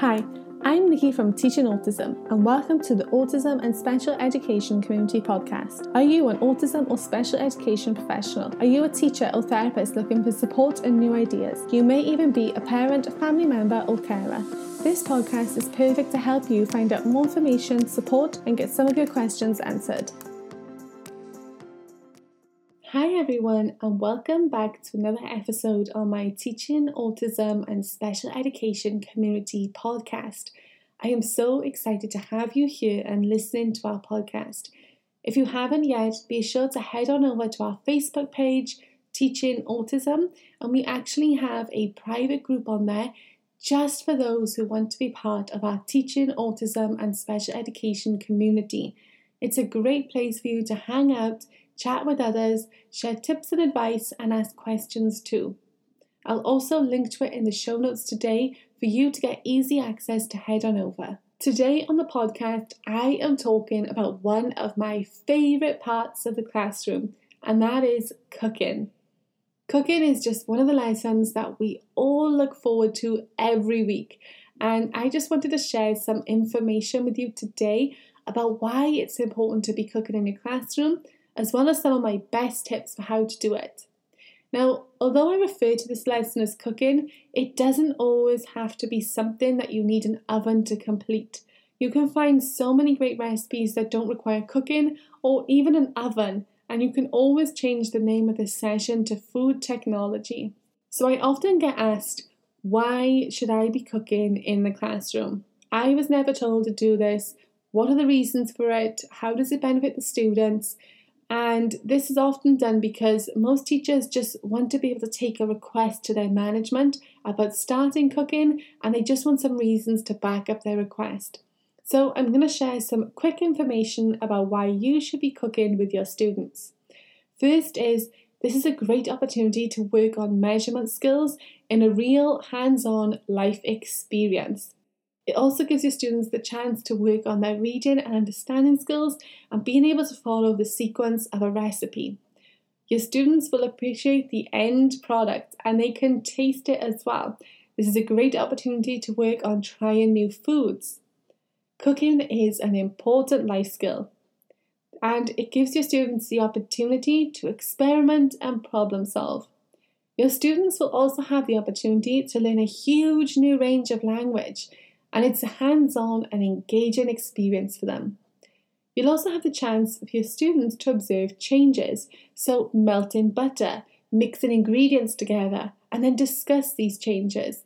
Hi, I'm Nikki from Teaching Autism, and welcome to the Autism and Special Education Community Podcast. Are you an autism or special education professional? Are you a teacher or therapist looking for support and new ideas? You may even be a parent, family member, or carer. This podcast is perfect to help you find out more information, support, and get some of your questions answered. Hi, everyone, and welcome back to another episode on my Teaching Autism and Special Education Community podcast. I am so excited to have you here and listening to our podcast. If you haven't yet, be sure to head on over to our Facebook page, Teaching Autism, and we actually have a private group on there just for those who want to be part of our Teaching Autism and Special Education community. It's a great place for you to hang out chat with others, share tips and advice, and ask questions too. I'll also link to it in the show notes today for you to get easy access to head on over. Today on the podcast, I am talking about one of my favourite parts of the classroom, and that is cooking. Cooking is just one of the lessons that we all look forward to every week, and I just wanted to share some information with you today about why it's important to be cooking in your classroom as well as some of my best tips for how to do it. Now, although I refer to this lesson as cooking, it doesn't always have to be something that you need an oven to complete. You can find so many great recipes that don't require cooking or even an oven, and you can always change the name of this session to food technology. So I often get asked, why should I be cooking in the classroom? I was never told to do this. What are the reasons for it? How does it benefit the students? And this is often done because most teachers just want to be able to take a request to their management about starting cooking and they just want some reasons to back up their request. So, I'm going to share some quick information about why you should be cooking with your students. First is this is a great opportunity to work on measurement skills in a real hands on life experience. It also gives your students the chance to work on their reading and understanding skills and being able to follow the sequence of a recipe. Your students will appreciate the end product and they can taste it as well. This is a great opportunity to work on trying new foods. Cooking is an important life skill and it gives your students the opportunity to experiment and problem solve. Your students will also have the opportunity to learn a huge new range of language and it's a hands on and engaging experience for them. You'll also have the chance for your students to observe changes, so melting butter, mixing ingredients together, and then discuss these changes.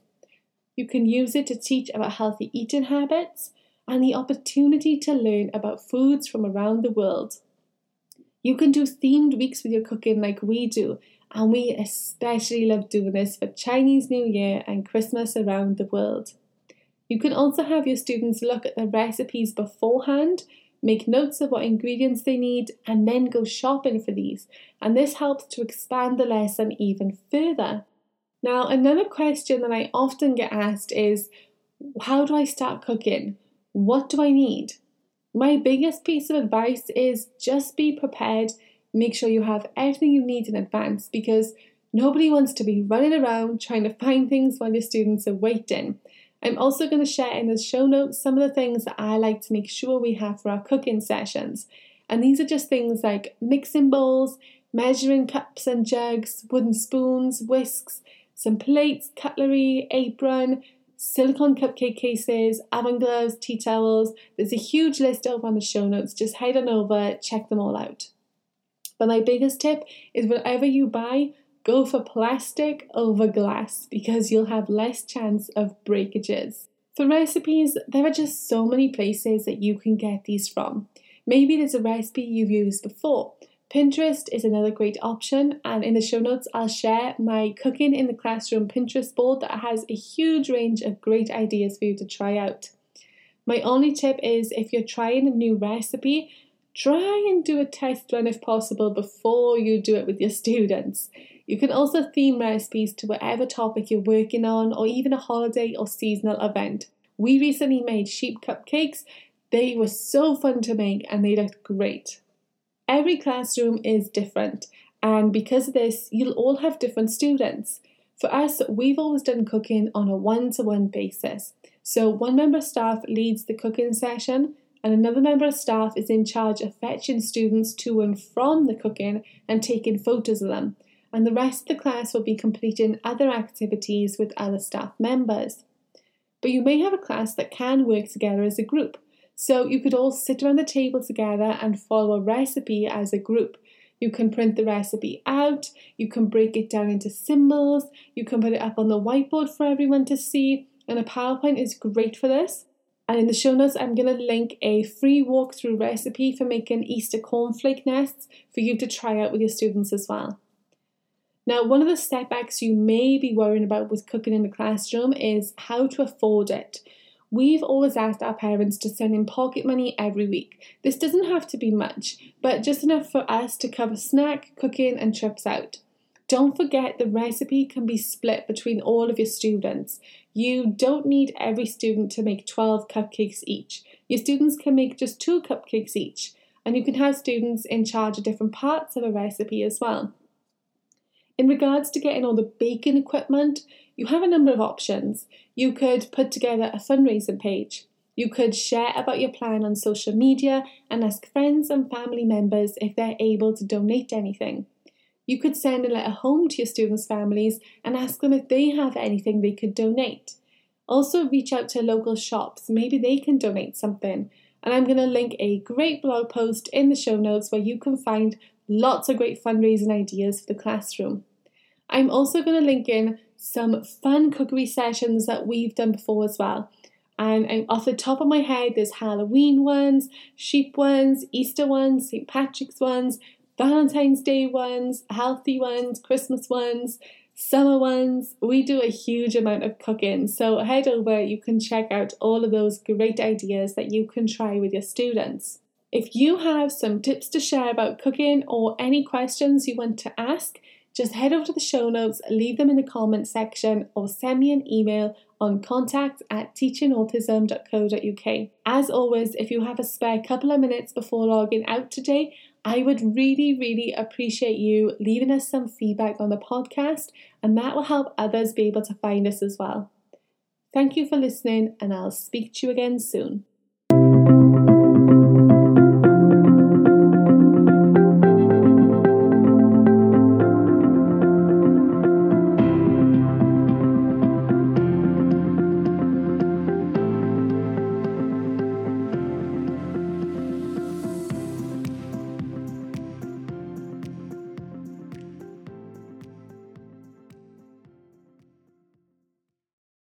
You can use it to teach about healthy eating habits and the opportunity to learn about foods from around the world. You can do themed weeks with your cooking like we do, and we especially love doing this for Chinese New Year and Christmas around the world. You can also have your students look at the recipes beforehand, make notes of what ingredients they need, and then go shopping for these. And this helps to expand the lesson even further. Now, another question that I often get asked is how do I start cooking? What do I need? My biggest piece of advice is just be prepared. Make sure you have everything you need in advance because nobody wants to be running around trying to find things while your students are waiting. I'm also going to share in the show notes some of the things that I like to make sure we have for our cooking sessions. And these are just things like mixing bowls, measuring cups and jugs, wooden spoons, whisks, some plates, cutlery, apron, silicone cupcake cases, oven gloves, tea towels. There's a huge list over on the show notes. Just head on over, check them all out. But my biggest tip is whatever you buy, Go for plastic over glass because you'll have less chance of breakages. For recipes, there are just so many places that you can get these from. Maybe there's a recipe you've used before. Pinterest is another great option, and in the show notes, I'll share my Cooking in the Classroom Pinterest board that has a huge range of great ideas for you to try out. My only tip is if you're trying a new recipe, try and do a test run if possible before you do it with your students. You can also theme recipes to whatever topic you're working on or even a holiday or seasonal event. We recently made sheep cupcakes. They were so fun to make and they looked great. Every classroom is different, and because of this, you'll all have different students. For us, we've always done cooking on a one to one basis. So, one member of staff leads the cooking session, and another member of staff is in charge of fetching students to and from the cooking and taking photos of them. And the rest of the class will be completing other activities with other staff members. But you may have a class that can work together as a group. So you could all sit around the table together and follow a recipe as a group. You can print the recipe out, you can break it down into symbols, you can put it up on the whiteboard for everyone to see, and a PowerPoint is great for this. And in the show notes, I'm going to link a free walkthrough recipe for making Easter cornflake nests for you to try out with your students as well. Now, one of the setbacks you may be worrying about with cooking in the classroom is how to afford it. We've always asked our parents to send in pocket money every week. This doesn't have to be much, but just enough for us to cover snack, cooking, and trips out. Don't forget the recipe can be split between all of your students. You don't need every student to make 12 cupcakes each. Your students can make just two cupcakes each, and you can have students in charge of different parts of a recipe as well. In regards to getting all the baking equipment, you have a number of options. You could put together a fundraising page. You could share about your plan on social media and ask friends and family members if they're able to donate anything. You could send a letter home to your students' families and ask them if they have anything they could donate. Also, reach out to local shops, maybe they can donate something. And I'm going to link a great blog post in the show notes where you can find lots of great fundraising ideas for the classroom. I'm also going to link in some fun cookery sessions that we've done before as well. And off the top of my head, there's Halloween ones, sheep ones, Easter ones, St. Patrick's ones, Valentine's Day ones, healthy ones, Christmas ones, summer ones. We do a huge amount of cooking, so head over, you can check out all of those great ideas that you can try with your students. If you have some tips to share about cooking or any questions you want to ask, just head over to the show notes, leave them in the comment section, or send me an email on contact at teachingautism.co.uk. As always, if you have a spare couple of minutes before logging out today, I would really, really appreciate you leaving us some feedback on the podcast, and that will help others be able to find us as well. Thank you for listening, and I'll speak to you again soon.